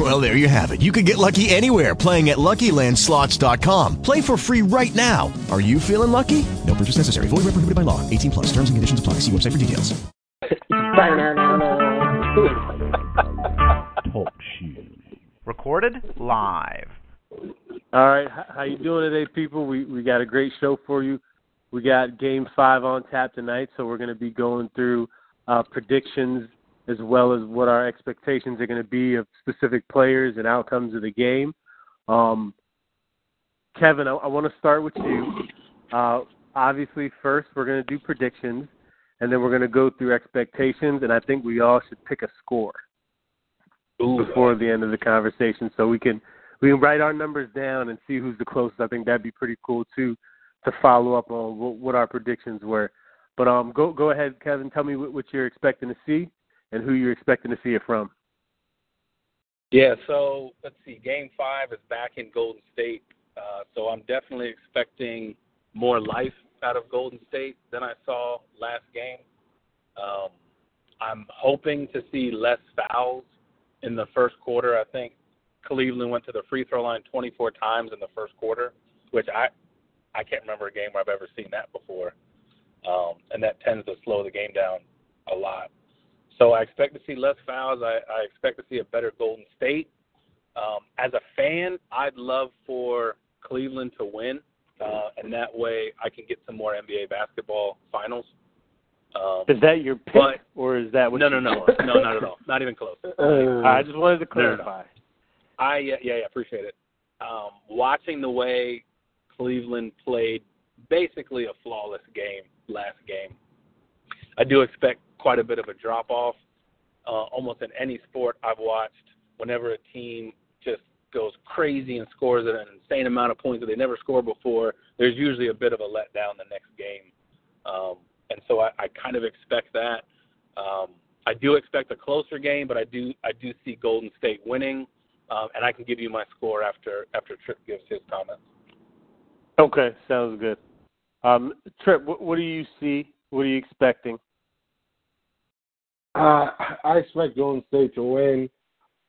Well, there you have it. You can get lucky anywhere playing at LuckyLandSlots.com. Play for free right now. Are you feeling lucky? No purchase necessary. Void where prohibited by law. 18 plus. Terms and conditions apply. See website for details. Talk shoes. Recorded live. All right, how you doing today, people? We we got a great show for you. We got Game Five on tap tonight, so we're going to be going through uh, predictions as well as what our expectations are going to be of specific players and outcomes of the game. Um, Kevin, I, I want to start with you. Uh, obviously, first we're going to do predictions, and then we're going to go through expectations, and I think we all should pick a score before the end of the conversation, so we can we can write our numbers down and see who's the closest. I think that'd be pretty cool too to follow up on what, what our predictions were. But um, go go ahead, Kevin. Tell me what, what you're expecting to see and who you're expecting to see it from. Yeah, so let's see. Game five is back in Golden State, uh, so I'm definitely expecting more life out of Golden State than I saw last game. Um, I'm hoping to see less fouls in the first quarter. I think Cleveland went to the free throw line 24 times in the first quarter, which I I can't remember a game where I've ever seen that before, um, and that tends to slow the game down a lot. So I expect to see less fouls. I, I expect to see a better Golden State. Um, as a fan, I'd love for Cleveland to win, uh, and that way I can get some more NBA basketball finals. Um, Is that your pick, but- or is that what? no, no, no, no, not at all. Not even close. Uh, I just wanted to No, no, no. clarify. I yeah, yeah, yeah appreciate it. Um, watching the way Cleveland played basically a flawless game last game, I do expect quite a bit of a drop off. Uh, almost in any sport I've watched, whenever a team just goes crazy and scores an insane amount of points that they never scored before, there's usually a bit of a letdown the next game. Um, and so I, I kind of expect that. Um, I do expect a closer game, but I do I do see Golden State winning, um, and I can give you my score after after Trip gives his comments. Okay, sounds good. Um, Trip, what, what do you see? What are you expecting? Uh, I expect Golden State to win.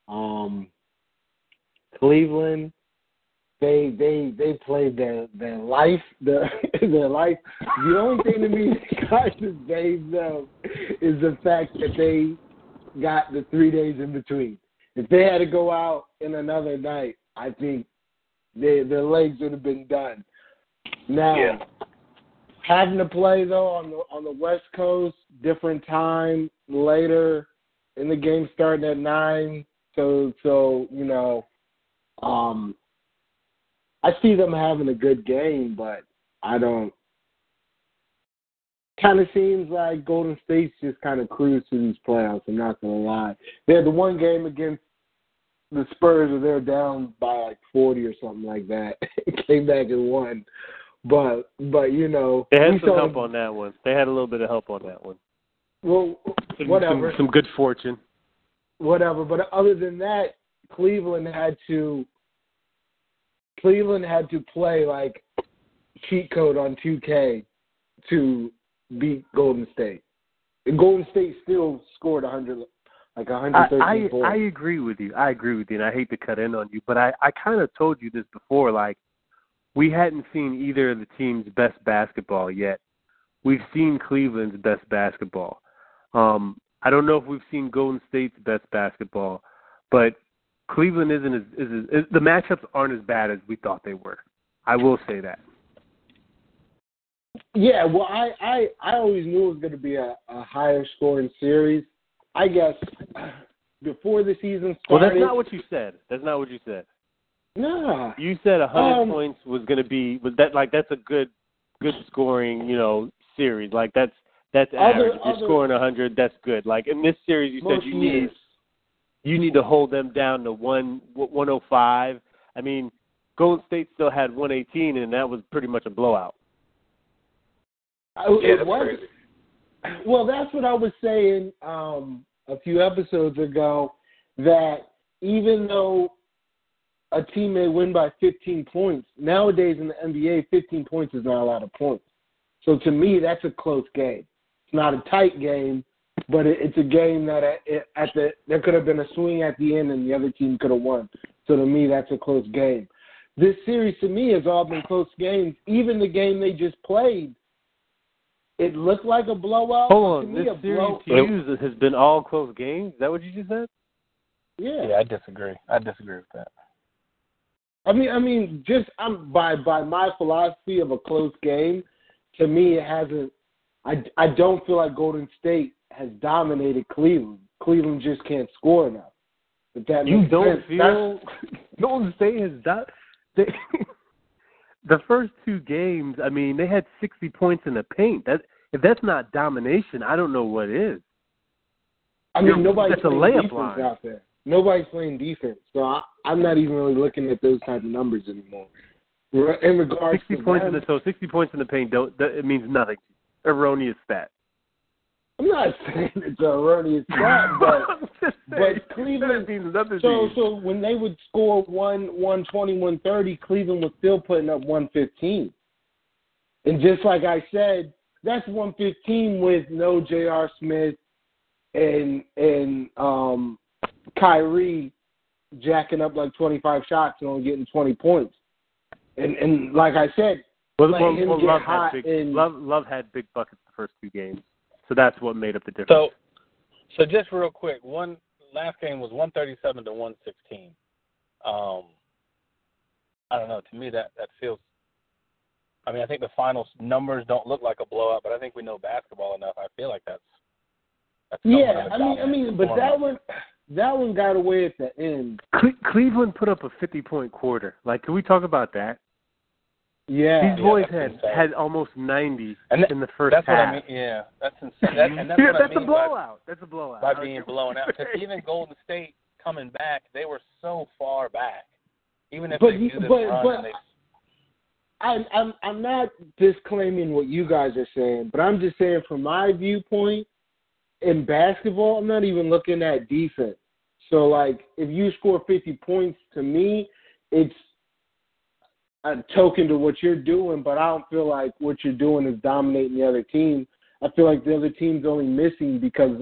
Um, Cleveland, they they they played their their life their their life. The only thing to me that kind of saves them is the fact that they got the three days in between. If they had to go out in another night, I think their their legs would have been done. Now, Yeah. Having to play though on the on the West Coast, different time later in the game starting at nine. So so you know, um, I see them having a good game, but I don't. Kind of seems like Golden State's just kind of cruised through these playoffs. I'm not gonna lie. They had the one game against the Spurs where they're down by like 40 or something like that. Came back and won. But but you know They had some saw- help on that one. They had a little bit of help on that one. Well, Some, whatever. Some, some good fortune. whatever. But other than that, Cleveland had to Cleveland had to play like cheat code on 2K to beat Golden State. And Golden State still scored 100 like I, 113 I points. I agree with you. I agree with you, and I hate to cut in on you, but I I kind of told you this before. Like we hadn't seen either of the team's best basketball yet. We've seen Cleveland's best basketball. Um, I don't know if we've seen Golden State's best basketball, but Cleveland isn't as, is, is the matchups aren't as bad as we thought they were. I will say that. Yeah, well, I I I always knew it was going to be a, a higher scoring series. I guess before the season started. Well, that's not what you said. That's not what you said. Nah. You said a hundred Um, points was going to be was that like that's a good good scoring you know series like that's that's Other- average. If you're other- scoring a hundred, that's good. Like in this series, you said Most you need years. you need to hold them down to one one oh five. I mean, Golden State still had one eighteen, and that was pretty much a blowout. I- it Yeah, that's was. crazy. well, that's what I was saying um, a few episodes ago. That even though a team may win by 15 points, nowadays in the NBA, 15 points is not a lot of points. So to me, that's a close game. It's not a tight game, but it, it's a game that at, at the there could have been a swing at the end and the other team could have won. So to me, that's a close game. This series to me has all been close games. Even the game they just played, it looked like a blowout. Hold To on, me, this a series blow- to you has been all close games. Is that what you just said? Yeah. Yeah, I disagree. I disagree with that. I mean, I mean, just I'm by by my philosophy of a close game. To me, it hasn't. I I don't feel like Golden State has dominated Cleveland. Cleveland just can't score enough. If that You don't sense. feel Golden State has done. They, the first two games, I mean, they had 60 points in the paint. That if that's not domination, I don't know what is. I mean, nobody's That's a layup line. out there. Nobody's playing defense, so I, I'm not even really looking at those type of numbers anymore. In regards 60 to points them, in the so 60 points in the paint don't that, it means nothing. Erroneous stat. I'm not saying it's an erroneous stat, but I'm just saying, but Cleveland- means nothing So so when they would score one one twenty one thirty, Cleveland was still putting up one fifteen. And just like I said, that's one fifteen with no J.R. Smith and and um Kyrie jacking up like twenty five shots and only getting twenty points. And and like I said, Well, well, him well get Love hot had big and- Love Love had big buckets the first two games, so that's what made up the difference. So, so just real quick, one last game was one thirty seven to one sixteen. Um, I don't know. To me, that that feels. I mean, I think the final numbers don't look like a blowout, but I think we know basketball enough. I feel like that's. that's somewhat yeah, of a I mean I mean, but that one that one got away at the end. Cleveland put up a 50 point quarter. Like, can we talk about that? Yeah. These boys that's had insane. had almost 90 And th- in the first That's what half. I mean. Yeah, that's insane. That, and that's yeah, what that's I mean a by- blowout. That's a blowout. by being blown out. Because even Golden State coming back, they were so far back. Even if But they do this but- run, but- they, I'm I'm I'm not disclaiming what you guys are saying, but I'm just saying from my viewpoint in basketball, I'm not even looking at defense. So like if you score 50 points to me, it's a token to what you're doing, but I don't feel like what you're doing is dominating the other team. I feel like the other team's only missing because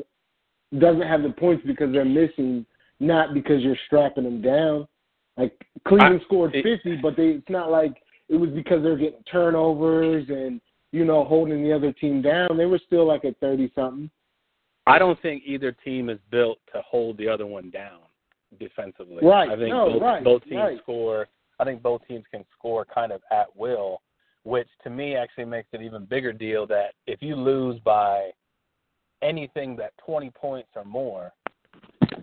doesn't have the points because they're missing, not because you're strapping them down. Like Cleveland I- scored it- 50, but they it's not like it was because they're getting turnovers and you know holding the other team down. They were still like at 30 something. I don't think either team is built to hold the other one down defensively. Right. I think No, both, right, both teams right. score. I think both teams can score kind of at will, which to me actually makes it even bigger deal that if you lose by anything that 20 points or more,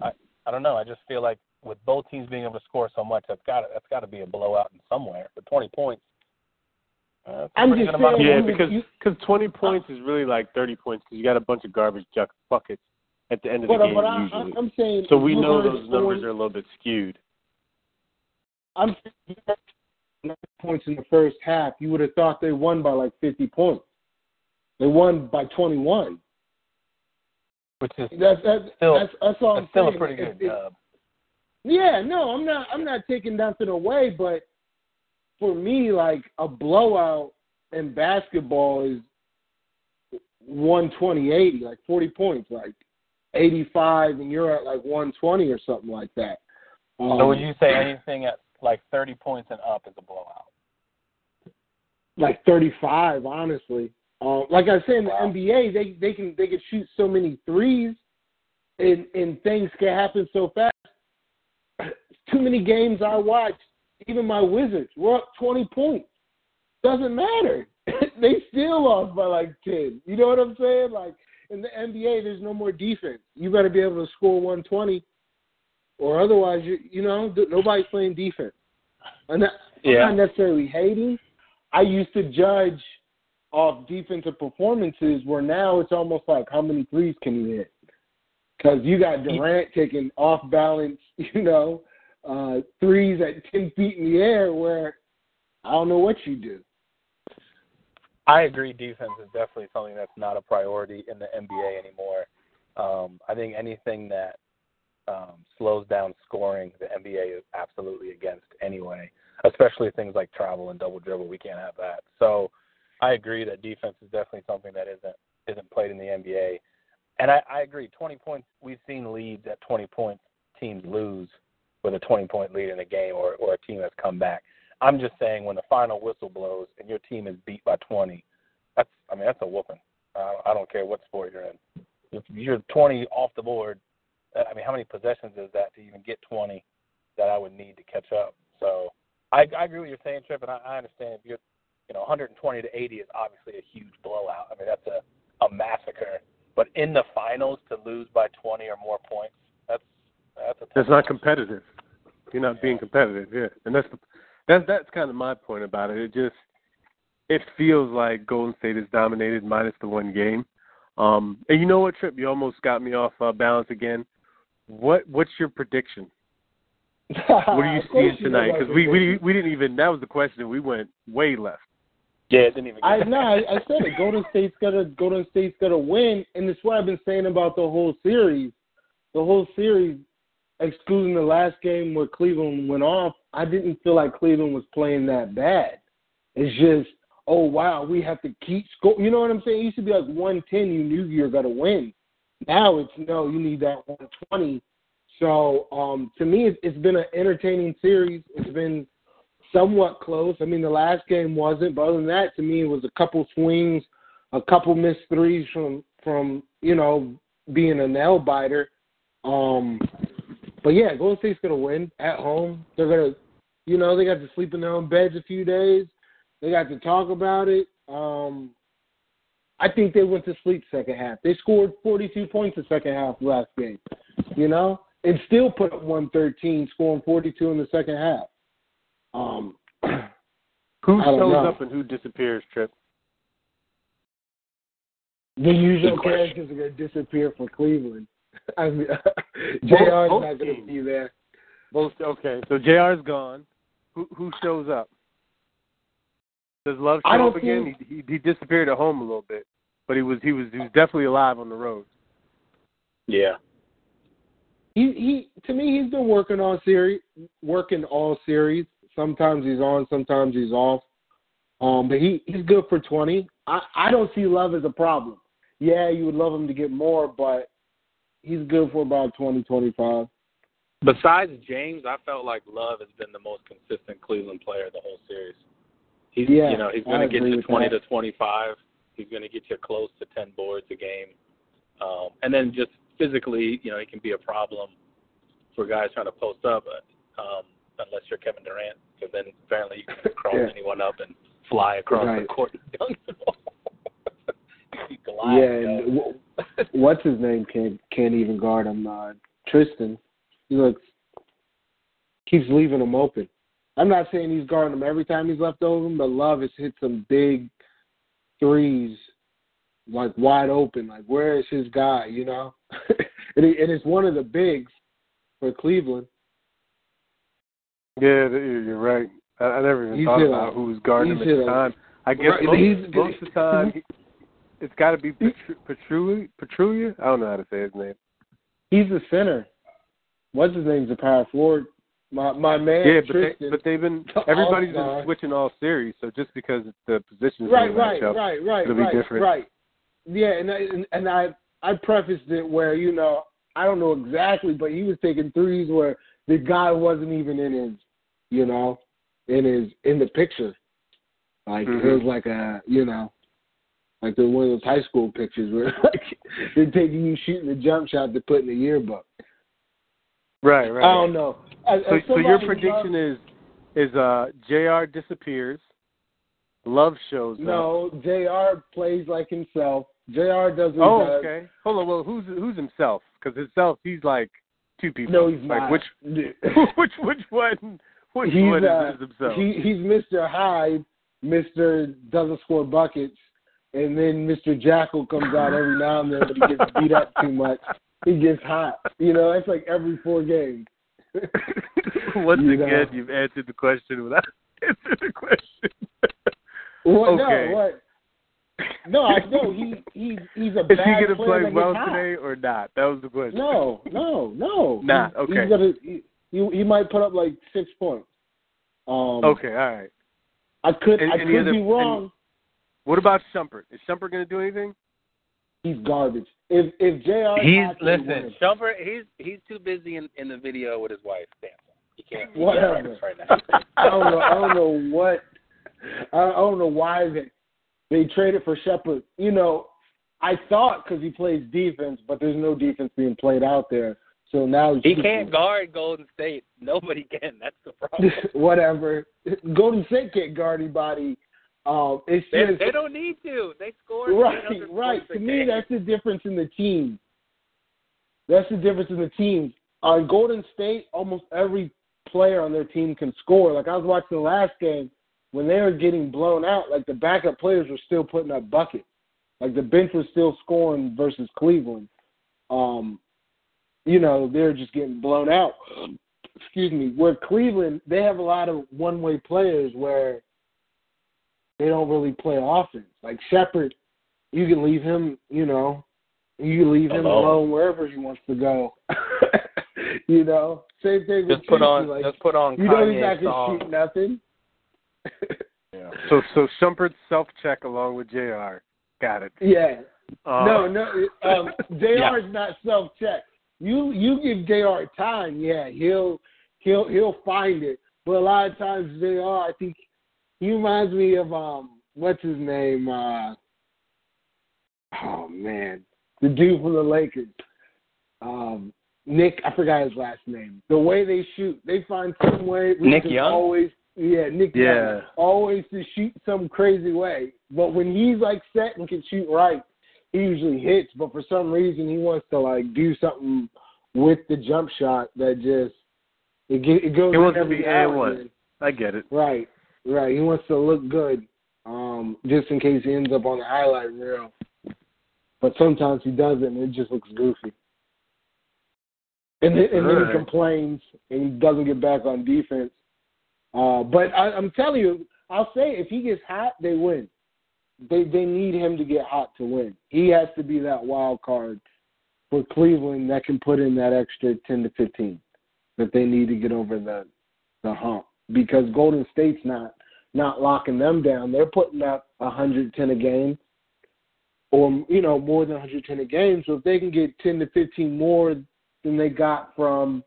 I I don't know. I just feel like with both teams being able to score so much, that's got that's got to be a blowout in somewhere. But 20 points. Uh, that's a I'm just good amount of saying, Yeah, because because 20 points is really like 30 points because you got a bunch of garbage juck buckets at the end of the But, game but I, usually. I'm saying so we know were those numbers are a little bit skewed. I'm saying points in the first half. You would have thought they won by like 50 points. They won by 21. which is That's that's Still- that's, that's all that's I'm still saying. a pretty If- good if- dub. Yeah, no, I'm not. I'm not taking nothing away, but for me, like a blowout in basketball is one twenty eighty, like forty points, like eighty five, and you're at like one twenty or something like that. Um, So would you say anything at like 30 points and up is a blowout? like thirty five, honestly? Um, like I said in the Wow. NBA, they they can they can shoot so many threes, and and things can happen so fast. Too many games I watched, even my Wizards were up twenty points. Doesn't matter. they still lost by like ten. You know what I'm saying? Like in the NBA, there's no more defense. You better be able to score 120, or otherwise, you you know nobody's playing defense. And that, Yeah. I'm not necessarily hating. I used to judge off defensive performances, where now it's almost like how many threes can you hit? Because you got Durant taking off balance, you know, uh, threes at ten feet in the air, where I don't know what you do. I agree. Defense is definitely something that's not a priority in the NBA anymore. Um, I think anything that um, slows down scoring, the NBA is absolutely against anyway. Especially things like travel and double dribble, we can't have that. So, I agree that defense is definitely something that isn't isn't played in the NBA. And I, I agree. 20 points. We've seen leads at 20 points. Teams lose with a 20 point lead in a game, or or a team that's come back. I'm just saying when the final whistle blows and your team is beat by 20, that's I mean that's a whooping. Uh, I don't care what sport you're in. If you're 20 off the board, I mean how many possessions is that to even get 20 that I would need to catch up? So I, I agree with you saying, Trip, and I, I understand if you're you know 120 to 80 is obviously a huge blowout. I mean that's a a massacre. But in the finals to lose by 20 or more points, that's that's a That's not competitive. You're not being competitive, yeah. And that's the, that's that's kind of my point about it. It just it feels like Golden State is dominated minus the one game. Um, and you know what, Trip? You almost got me off uh, balance again. What what's your prediction? What are you seeing tonight? Because we, we we didn't even that was the question. We went way left. Yeah, it didn't even. I no, I, I said it. Golden State's gonna Golden State's gonna win, and it's what I've been saying about the whole series. The whole series, excluding the last game where Cleveland went off, I didn't feel like Cleveland was playing that bad. It's just, oh wow, we have to keep score. You know what I'm saying? It used to be like 110, you knew you were gonna win. Now it's no, you need that 120. So um, to me, it's, it's been an entertaining series. It's been somewhat close. I mean, the last game wasn't, but other than that, to me, it was a couple swings, a couple missed threes from from you know being a nail biter. Um, but yeah, Golden State's gonna win at home. They're gonna, you know, they got to sleep in their own beds a few days. They got to talk about it. Um, I think they went to sleep second half. They scored 42 points the second half last game, you know, and still put up 113, scoring 42 in the second half. Um, Who shows know. up and who disappears, Trip? the usual characters are going to disappear for Cleveland. I mean, Both- JR's both not going to be there. Both okay. So Jr's gone. Who who shows up? Does Love I show don't up again? He, he he disappeared at home a little bit, but he was he was he was definitely alive on the road. yeah. He he to me he's been working on series, working all series. Sometimes he's on, sometimes he's off. Um, but he he's good for twenty. I I don't see Love as a problem. Yeah, you would love him to get more, but he's good for about twenty twenty five. Besides James, I felt like Love has been the most consistent Cleveland player the whole series. He's Yeah, you know he's going to get you 20 that. to 25. He's going to get you close to 10 boards a game, um, and then just physically, you know, he can be a problem for guys trying to post up, um, unless you're Kevin Durant, because then apparently you can cross Yeah. anyone up and fly across Right. the court. and dunk the ball. You can glide, Yeah, and w- what's his name can't can't even guard him. Uh, Tristan, he looks keeps leaving him open. I'm not saying he's guarding him every time he's left open, but Love has hit some big threes, like wide open. Like where is his guy? You know, and, it, and it's one of the bigs for Cleveland. Yeah, you're you're right. I, I never even He's thought about a- who was guarding him at the time. I guess Right, most, he's- most of the time he, it's got to be Petru- Petrulia. Petrulia. I don't know how to say his name. He's the center. What's his name's the power forward. My my man yeah, but they, but they've been everybody's been switching all series. So just because the positions right, right, match up, right, right, it'll be right, different. right. Yeah, and I, and, and I I prefaced it where you know I don't know exactly, but he was taking threes where the guy wasn't even in his, you know, in his in the picture. Like it Mhm. was like a you know, like the one of those high school pictures where like they're taking you shooting the jump shot to put in the yearbook. Right, right. I don't know. As- So, as so your prediction is is uh Jr. disappears, Love shows up. No, Jr. plays like himself. Jr. doesn't. Oh, does. okay. Hold on. Well, who's who's himself? Because himself, he's like two people. No, he's like not. which which which one? Which he's one uh, is, is himself? he he's Mr. Hyde, Mr. doesn't score buckets, and then Mr. Jekyll comes out every now and then, but he gets beat up too much. He gets hot. You know, it's like every four games. Once you again, know. you've answered the question without answering the question. What? Okay. No, what? No, I know he he's he's a bad guy. Is he gonna player play well today or not? That was the question. No, no, no. Not, He- okay. He's gonna he, he he might put up like six points. Um, Okay, all right. I could And- I could other- be wrong. What about Shumpert? Is Shumpert going to do anything? He's garbage. If if Jr. He's hot, they listen, win. Shumpert. He's he's too busy in, in the video with his wife dancing. He can't. He Whatever. can't right now. I don't know. I don't know what. I I don't know why they they traded for Shepard. You know, I thought because he plays defense, but there's no defense being played out there. So now He can't guard Golden State. Nobody can. That's the problem. Whatever. Golden State can't guard anybody. Um, it's They, just they don't need to. They score. right, 800 right. To me, game. that's the difference in the team. That's the difference in the teams. On Golden State, almost every player on their team can score. Like I was watching the last game when they were getting blown out, like the backup players were still putting up buckets. Like the bench was still scoring versus Cleveland. Um, you know, they're just getting blown out. Excuse me. Where Cleveland, they have a lot of one way players where they don't really play offense. Like Shepard, you can leave him, you know, you can leave him Alone. alone wherever he wants to go. you know, same thing with Just put Tucci, on. Like, just put on. you know, he's Kanye's not song. gonna shoot nothing. yeah. So so Shumpert's self check along with Jr. Got it. Yeah. Uh, no, no. Um, Jr. Yeah. is not self check. You you give Jr. time, yeah, he'll he'll he'll find it. But a lot of times Jr. I think he reminds me of um what's his name? Uh oh man. The dude from the Lakers. Um Nick, I forgot his last name. The way they shoot, they find some way. Nick Young? Always, yeah, Nick Yeah. Young. Always to shoot some crazy way. But when he's like set and can shoot right, he usually hits. But for some reason, he wants to like do something with the jump shot that just it, it goes. He wants to be every now and and one. I get it. Right, right. He wants to look good, um, just in case he ends up on the highlight reel. But sometimes he doesn't, and it just looks goofy. And then, and then he complains, and he doesn't get back on defense. Uh, but I, I'm telling you, I'll say if he gets hot, they win. They they need him to get hot to win. He has to be that wild card for Cleveland that can put in that extra ten to fifteen that they need to get over the the hump because Golden State's not not locking them down. They're putting up 110 a game, or you know more than 110 a game. So if they can get 10 to 15 more than they got from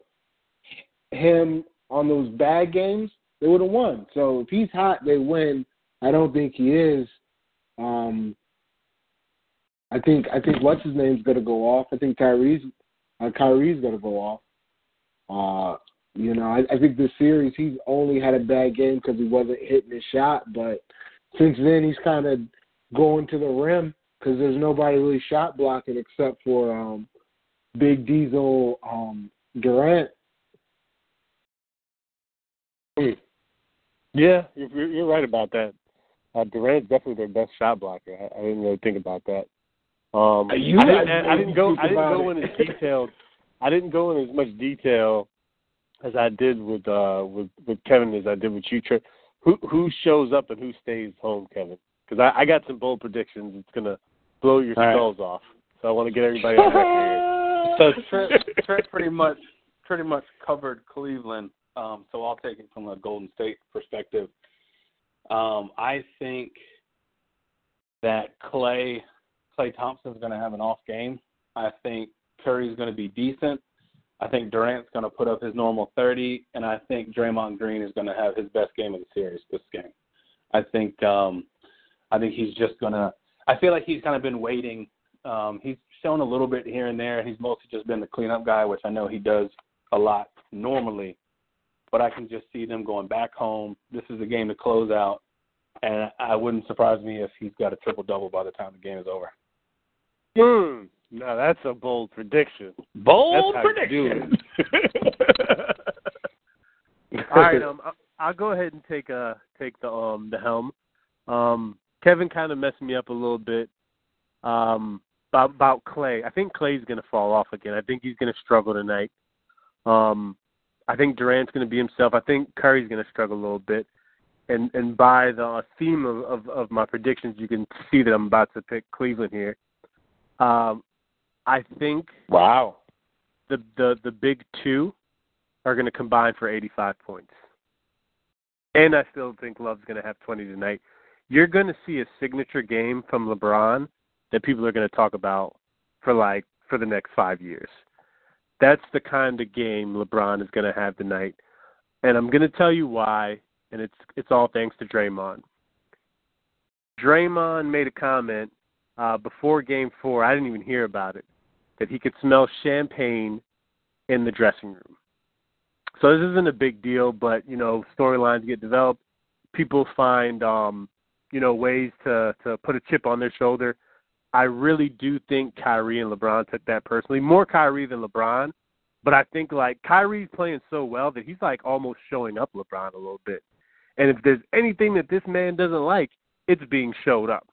him on those bad games, they would have won. So if he's hot, they win. I don't think he is. Um, I think I think what's his name's to go off. I think Kyrie's uh, Kyrie's to go off. Uh, you know, I, I think this series he's only had a bad game because he wasn't hitting his shot, but since then he's kind of going to the rim because there's nobody really shot blocking except for um, Big Diesel um, Durant. Yeah, you're, you're right about that. Uh, Durant's definitely their best shot blocker. I, I didn't really think about that. Um, you I didn't, I made didn't go. I didn't go in as detailed. I didn't go in as much detail as I did with uh with with Kevin as I did with you. Trey. Who who shows up and who stays home, Kevin? Because I, I got some bold predictions. It's gonna blow your All right. skulls off. So I want to get everybody on record. So Trent, Trent pretty much pretty much covered Cleveland. Um, so I'll take it from a Golden State perspective. Um, I think that Klay Klay Thompson's going to have an off game. I think Curry's going to be decent. I think Durant's going to put up his normal 30, and I think Draymond Green is going to have his best game of the series this game. I think um, I think he's just going to. I feel like he's kind of been waiting. Um, he's shown a little bit here and there. And he's mostly just been the cleanup guy, which I know he does a lot normally. But I can just see them going back home. This is a game to close out, and I wouldn't surprise me if he's got a triple double by the time the game is over. Hmm. Now that's a bold prediction. Bold That's how you do prediction. All right, um, I'll go ahead and take uh take the um the helm. Um, Kevin kind of messed me up a little bit. Um, about about Klay. I think Klay's gonna fall off again. I think he's gonna struggle tonight. Um, I think Durant's gonna be himself. I think Curry's gonna struggle a little bit, and and by the theme of, of, of my predictions, you can see that I'm about to pick Cleveland here. Um, I think wow the the the big two are going to combine for 85 points, and I still think Love's going to have 20 tonight. You're going to see a signature game from LeBron that people are going to talk about for like for the next five years. That's the kind of game LeBron is going to have tonight, and I'm going to tell you why. And it's it's all thanks to Draymond. Draymond made a comment uh, before Game Four. I didn't even hear about it. That he could smell champagne in the dressing room. So this isn't a big deal, but you know storylines get developed. People find um, you know ways to to put a chip on their shoulder I really do think Kyrie and LeBron took that personally. More Kyrie than LeBron. But I think like Kyrie's playing so well that he's like almost showing up LeBron a little bit. And if there's anything that this man doesn't like, it's being showed up.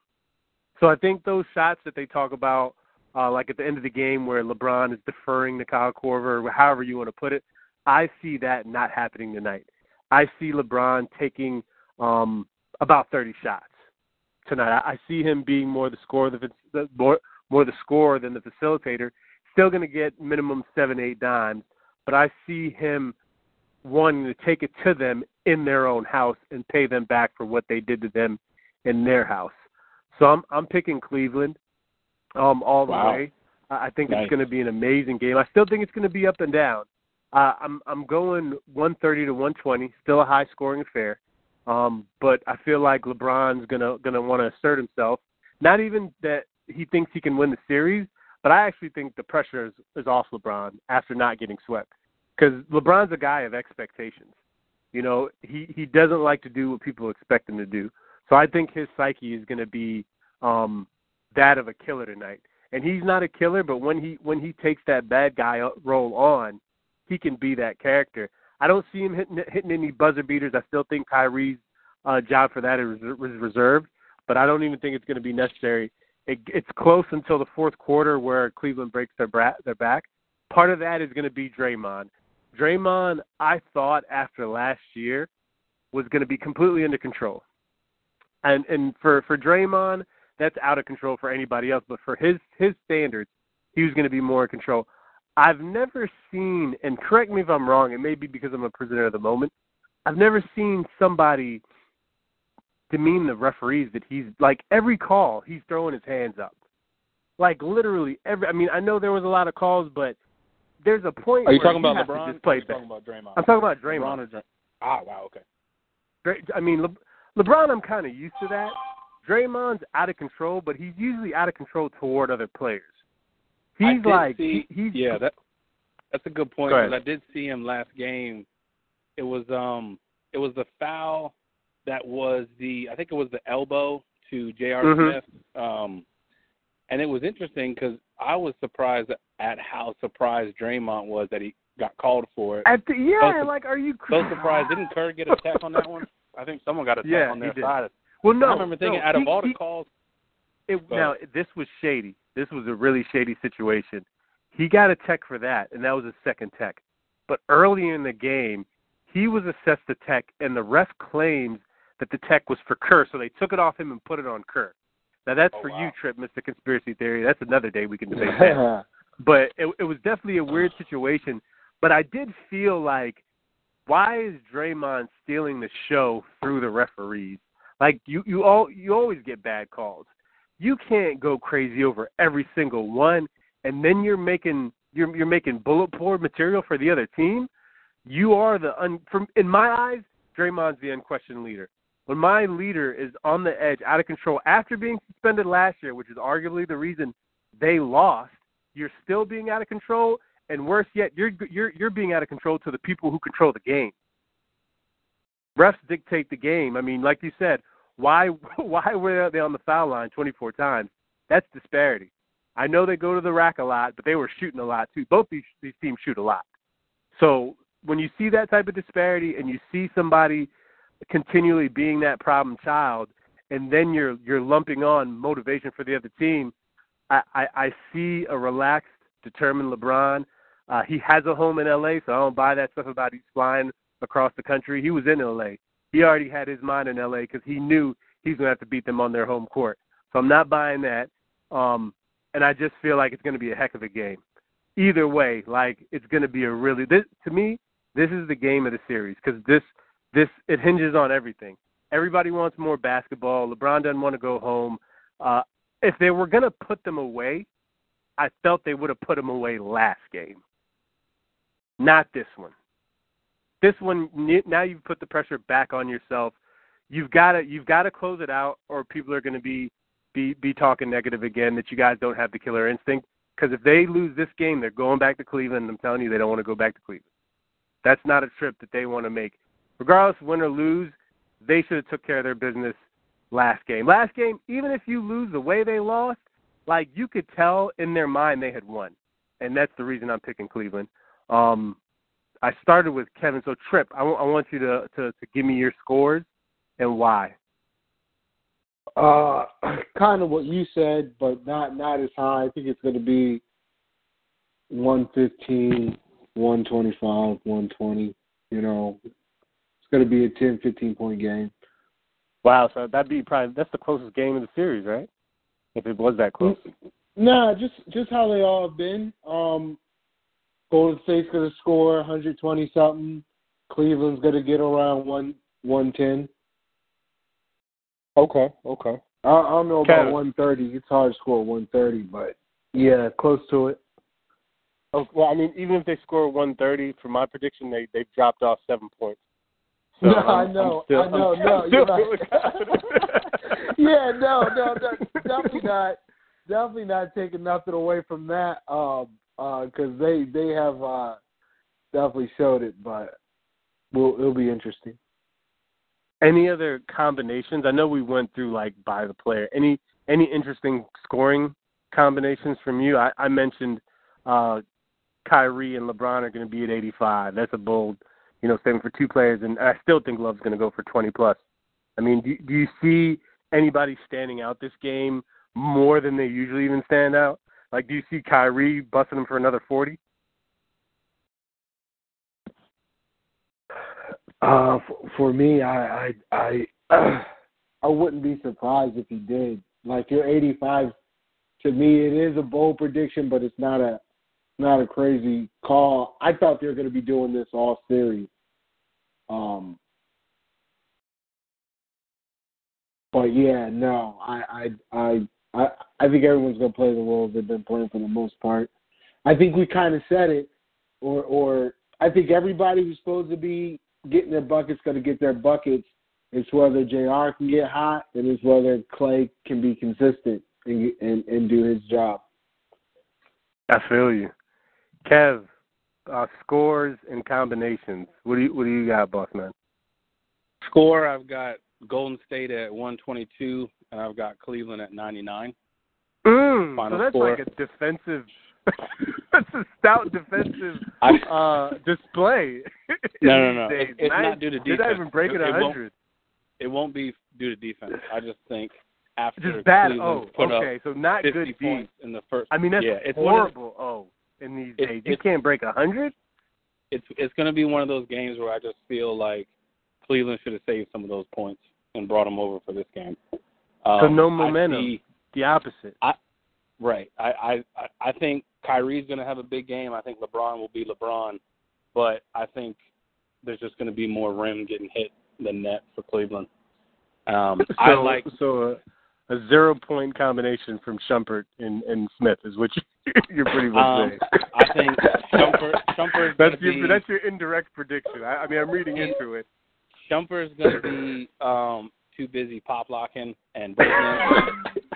So I think those shots that they talk about, uh, like at the end of the game where LeBron is deferring to Kyle Korver, or however you want to put it, I see that not happening tonight. I see LeBron taking um, about 30 shots tonight. I, I see him being more the scorer, the, the more more the scorer than the facilitator. Still going to get minimum seven, eight dimes, but I see him wanting to take it to them in their own house and pay them back for what they did to them in their house. So I'm I'm picking Cleveland um all the wow. way. I think nice. it's going to be an amazing game. I still think it's going to be up and down. Uh, I'm I'm going 130 to 120, still a high scoring affair. Um, but I feel like LeBron's gonna gonna want to assert himself. Not even that he thinks he can win the series, but I actually think the pressure is, is off LeBron after not getting swept. Because LeBron's a guy of expectations. You know, he he doesn't like to do what people expect him to do. So I think his psyche is going to be um, that of a killer tonight. And he's not a killer, but when he when he takes that bad guy role on, he can be that character. I don't see him hitting hitting any buzzer beaters. I still think Kyrie's uh, job for that is, is reserved, but I don't even think it's going to be necessary. It, it's close until the fourth quarter where Cleveland breaks their bra- their back. Part of that is going to be Draymond. Draymond, I thought after last year was going to be completely under control, and and for for Draymond, that's out of control for anybody else. But for his his standards, he was going to be more in control. I've never seen, and correct me if I'm wrong, it may be because I'm a prisoner of the moment. I've never seen somebody demean the referees that he's like every call he's throwing his hands up. Like literally every I mean, I know there was a lot of calls, but there's a point Are you where talking about LeBron? Just play or are you talking about Draymond? I'm talking about Draymond. LeBron or Dray- ah, wow, okay. Dray, I mean, Le- LeBron, I'm kind of used to that. Draymond's out of control, but he's usually out of control toward other players. He's like see, he, he's yeah, that that's a good point because I did see him last game. It was um it was the foul that was the I think it was the elbow to J.R. Mhm. Smith. Um, and it was interesting because I was surprised at how surprised Draymond was that he got called for it. at the, yeah, So- like are you So surprised didn't Kerr get a tech on that one? I think someone got a tech Yeah, on their side. Well, no, I remember thinking no, out of he- all the he- calls, It, Go now this was shady. This was a really shady situation. He got a tech for that, and that was his second tech. But early in the game, he was assessed a tech, and the ref claims that the tech was for Kerr, so they took it off him and put it on Kerr. Now that's Oh, for wow. you, Trip, Mr. Conspiracy Theory. That's another day we can debate that. but it, it was definitely a weird situation. But I did feel like, why is Draymond stealing the show through the referees? Like you, you all, you always get bad calls. You can't go crazy over every single one, and then you're making you're you're making bullet board material for the other team. You are the un, from in my eyes, Draymond's the unquestioned leader. When my leader is on the edge, out of control, after being suspended last year, which is arguably the reason they lost, you're still being out of control, and worse yet, you're you're you're being out of control to the people who control the game. Refs dictate the game. I mean, like you said, why why were they on the foul line 24 times? That's disparity. I know they go to the rack a lot, but they were shooting a lot too. Both these these teams shoot a lot. So when you see that type of disparity and you see somebody continually being that problem child, and then you're you're lumping on motivation for the other team, I, I, I see a relaxed, determined LeBron. Uh, he has a home in LA, so I don't buy that stuff about he's flying across the country. He was in LA. he already had his mind in LA because he knew he's going to have to beat them on their home court. So I'm not buying that. Um, and I just feel like it's going to be a heck of a game. Either way, like it's going to be a really this to me. This is the game of the series because this this it hinges on everything. Everybody wants more basketball. LeBron doesn't want to go home. Uh, if they were going to put them away, I felt they would have put them away last game, not this one. This one now you've put the pressure back on yourself. You've got to you've got to close it out, or people are going to be be be talking negative again that you guys don't have the killer instinct. Because if they lose this game, they're going back to Cleveland. I'm telling you, they don't want to go back to Cleveland. That's not a trip that they want to make. Regardless, win or lose, they should have took care of their business last game. Last game, even if you lose the way they lost, like you could tell in their mind they had won, and that's the reason I'm picking Cleveland. Um, I started with Kevin. So Trip, I, w- I want you to, to to give me your scores and why. Uh, kind of what you said, but not not as high. I think it's going to be one fifteen, one twenty five, one twenty. You know, it's going to be a 10, 15 point game. Wow, so that'd be probably that's the closest game of the series, right? If it was that close. Nah, just just how they all have been. Um, Golden State's going to score 120 something. Cleveland's going to get around one 110. Okay, okay. I, I don't know about Kev. 130. It's hard to score 130, but yeah, close to it. Oh, well, I mean, even if they score 130, for my prediction, they they've dropped off seven points. So no, I'm- I know, still, I know, I'm no, you're right. yeah, no, no, no, definitely not, definitely not taking nothing away from that, um, because they they have uh, definitely showed it, but will it'll be interesting. Any other combinations? I know we went through like by the player. Any any interesting scoring combinations from you? I, I mentioned uh, Kyrie and LeBron are going to be at 85. That's a bold, you know, statement for two players, and I still think Love's going to go for 20 plus. I mean, do, do you see anybody standing out this game more than they usually even stand out? Like, do you see Kyrie busting him for another 40? Uh, for, for me, I I I I wouldn't be surprised if he did. Like your 85, to me, it is a bold prediction, but it's not a not a crazy call. I thought they were going to be doing this all series. Um, but yeah, no, I I I I, I think everyone's going to play the roles they've been playing for the most part. I think we kind of said it, or or I think everybody who's supposed to be getting their buckets going to get their buckets. It's whether Jr. can get hot, and it's whether Klay can be consistent and and, and do his job. I feel you. Kev, uh, scores and combinations. What do you what do you got, boss man? Score, I've got Golden State at 122, and I've got Cleveland at 99. Mm, so that's score. like a defensive. that's a stout defensive I- uh, display. No, no, no. It, it's nice. not due to defense. Did I even break it It- it won't- hundred? It won't be due to defense. I just think after Just bad. Cleveland Oh, put okay. up So not 50 good points in the first. I mean, that's yeah, it's horrible. oh, in these It- days, you can't break a hundred. it's it's going to be one of those games where I just feel like Cleveland should have saved some of those points and brought them over for this game. Um, So no momentum. see- The opposite. right. I I I- I think Kyrie's going to have a big game. I think LeBron will be LeBron, but I think there's just going to be more rim getting hit than net for Cleveland. Um, so, I like so a, a zero point combination from Shumpert and, and Smith is what you, you're pretty much Um, saying. I think Shumpert Shumpert's that's your be that's your indirect prediction. I, I mean, I'm reading into it. Shumper's going to be um, too busy pop locking and breaking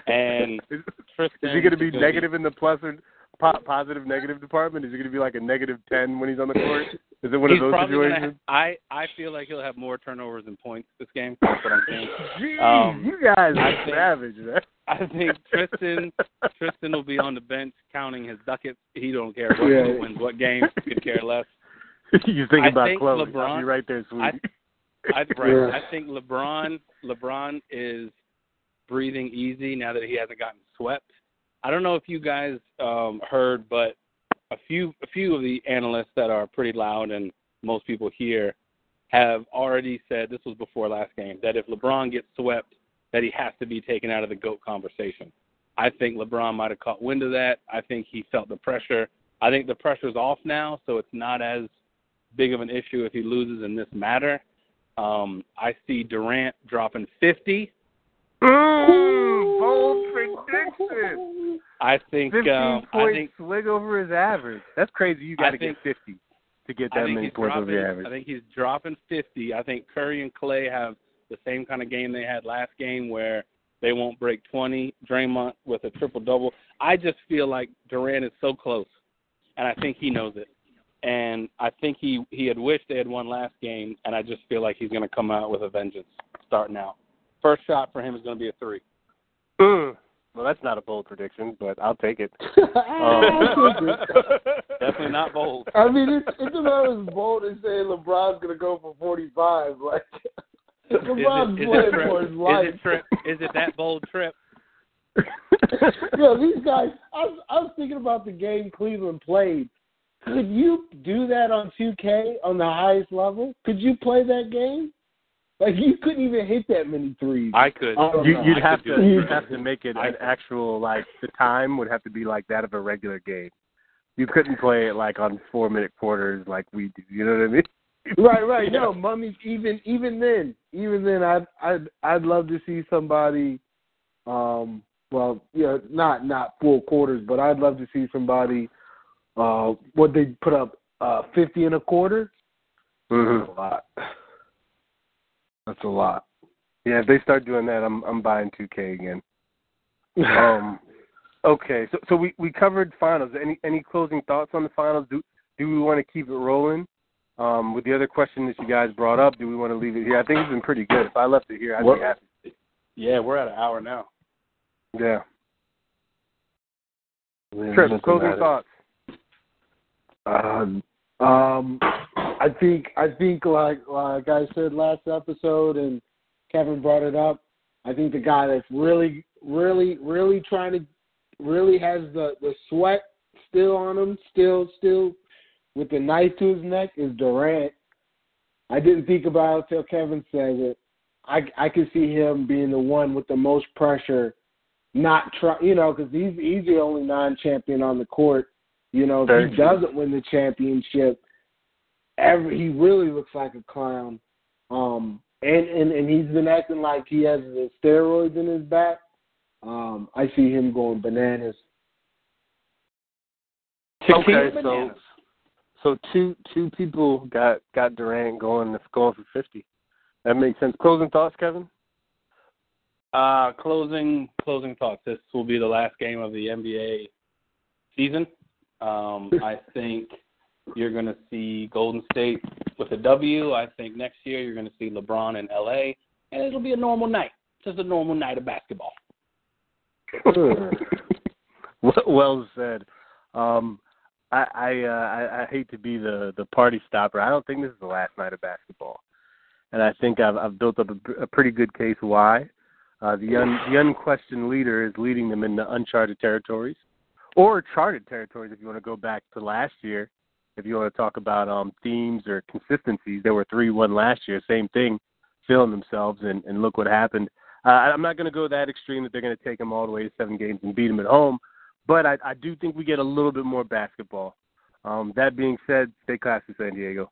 and Is, Tristan is he going to be negative in the plus or po- positive negative department? Is he going to be like a negative ten when he's on the court? Is it one he's of those situations? ha- I I feel like he'll have more turnovers than points this game. That's what I'm saying. Jeez, Um, you guys I are think- savage, man. I think Tristan Tristan will be on the bench counting his ducats. He don't care what Yeah. who wins what game. He could care less. you think I about think Chloe. I'll be right there, sweetie. I right. Yeah. I think LeBron LeBron is breathing easy now that he hasn't gotten swept. I don't know if you guys um, heard, but a few a few of the analysts that are pretty loud and most people here have already said this was before last game that if LeBron gets swept, that he has to be taken out of the GOAT conversation. I think LeBron might have caught wind of that. I think he felt the pressure. I think the pressure's off now, so it's not as big of an issue if he loses in this matter. Um, I see Durant dropping 50. Mm, bold prediction. I think. 15 Um, I points think. swig over his average. That's crazy. You got to get 50 to get that many points dropping. over your average. I think he's dropping 50. I think Curry and Klay have the same kind of game they had last game, where they won't break 20. Draymond with a triple double. I just feel like Durant is so close, and I think he knows it. And I think he he had wished they had won last game, and I just feel like he's going to come out with a vengeance starting out. First shot for him is going to be a three. Mm. Well, that's not a bold prediction, but I'll take it. Definitely not bold. I mean, it's, it's about as bold as saying LeBron's going to go for 45. Like, LeBron's is it, is playing it trip? for his life. Is it trip? Is it that bold trip? Yo, these guys, I was, I was thinking about the game Cleveland played. Could you do that on 2K on the highest level? Could you play that game? Like, you couldn't even hit that many threes. I could. Oh, You, no, you'd I have could to you'd have to make it an actual like the time would have to be like that of a regular game. You couldn't play it like on four minute quarters like we do. You know what I mean? Right, right. No, mummies. Even even then, even then, I'd I'd I'd love to see somebody. Um, well, you know, not not full quarters, but I'd love to see somebody. Uh, what they put up, uh, fifty and a quarter. Mm-hmm. That's a lot. That's a lot. Yeah, if they start doing that, I'm I'm buying 2K again. Um, okay, so so we we covered finals. Any any closing thoughts on the finals? Do do we want to keep it rolling? Um, with the other question that you guys brought up, do we want to leave it here? I think it's been pretty good. If I left it here, I'd What- be happy. Yeah, we're at an hour now. Yeah. Trip, closing thoughts. Um, um, I think I think like like I said last episode, and Kevin brought it up. I think the guy that's really, really, really trying to, really has the the sweat still on him, still, still with the knife to his neck is Durant. I didn't think about it till Kevin said it. I I could see him being the one with the most pressure, not try, you know, because he's he's the only non-champion on the court. You know, if Very he true. doesn't win the championship, every he really looks like a clown. Um, and and and he's been acting like he has the steroids in his back. Um, I see him going bananas. Okay, so so two two people got got Durant going going for fifty. That makes sense. Closing thoughts, Kevin? Uh, closing closing thoughts. This will be the last game of the NBA season. Um, I think you're going to see Golden State with a W. I think next year you're going to see LeBron in LA, and it'll be a normal night, just a normal night of basketball. well, well said. Um, I I, uh, I I hate to be the the party stopper. I don't think this is the last night of basketball, and I think I've I've built up a, a pretty good case why. Uh, the un, the unquestioned leader is leading them into uncharted territories, or charted territories if you want to go back to last year. If you want to talk about um, themes or consistencies, there were three one last year. Same thing, feeling themselves, and, and look what happened. Uh, I'm not going to go that extreme that they're going to take them all the way to seven games and beat them at home, but I, I do think we get a little bit more basketball. Um, that being said, stay classy, San Diego.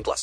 18 plus.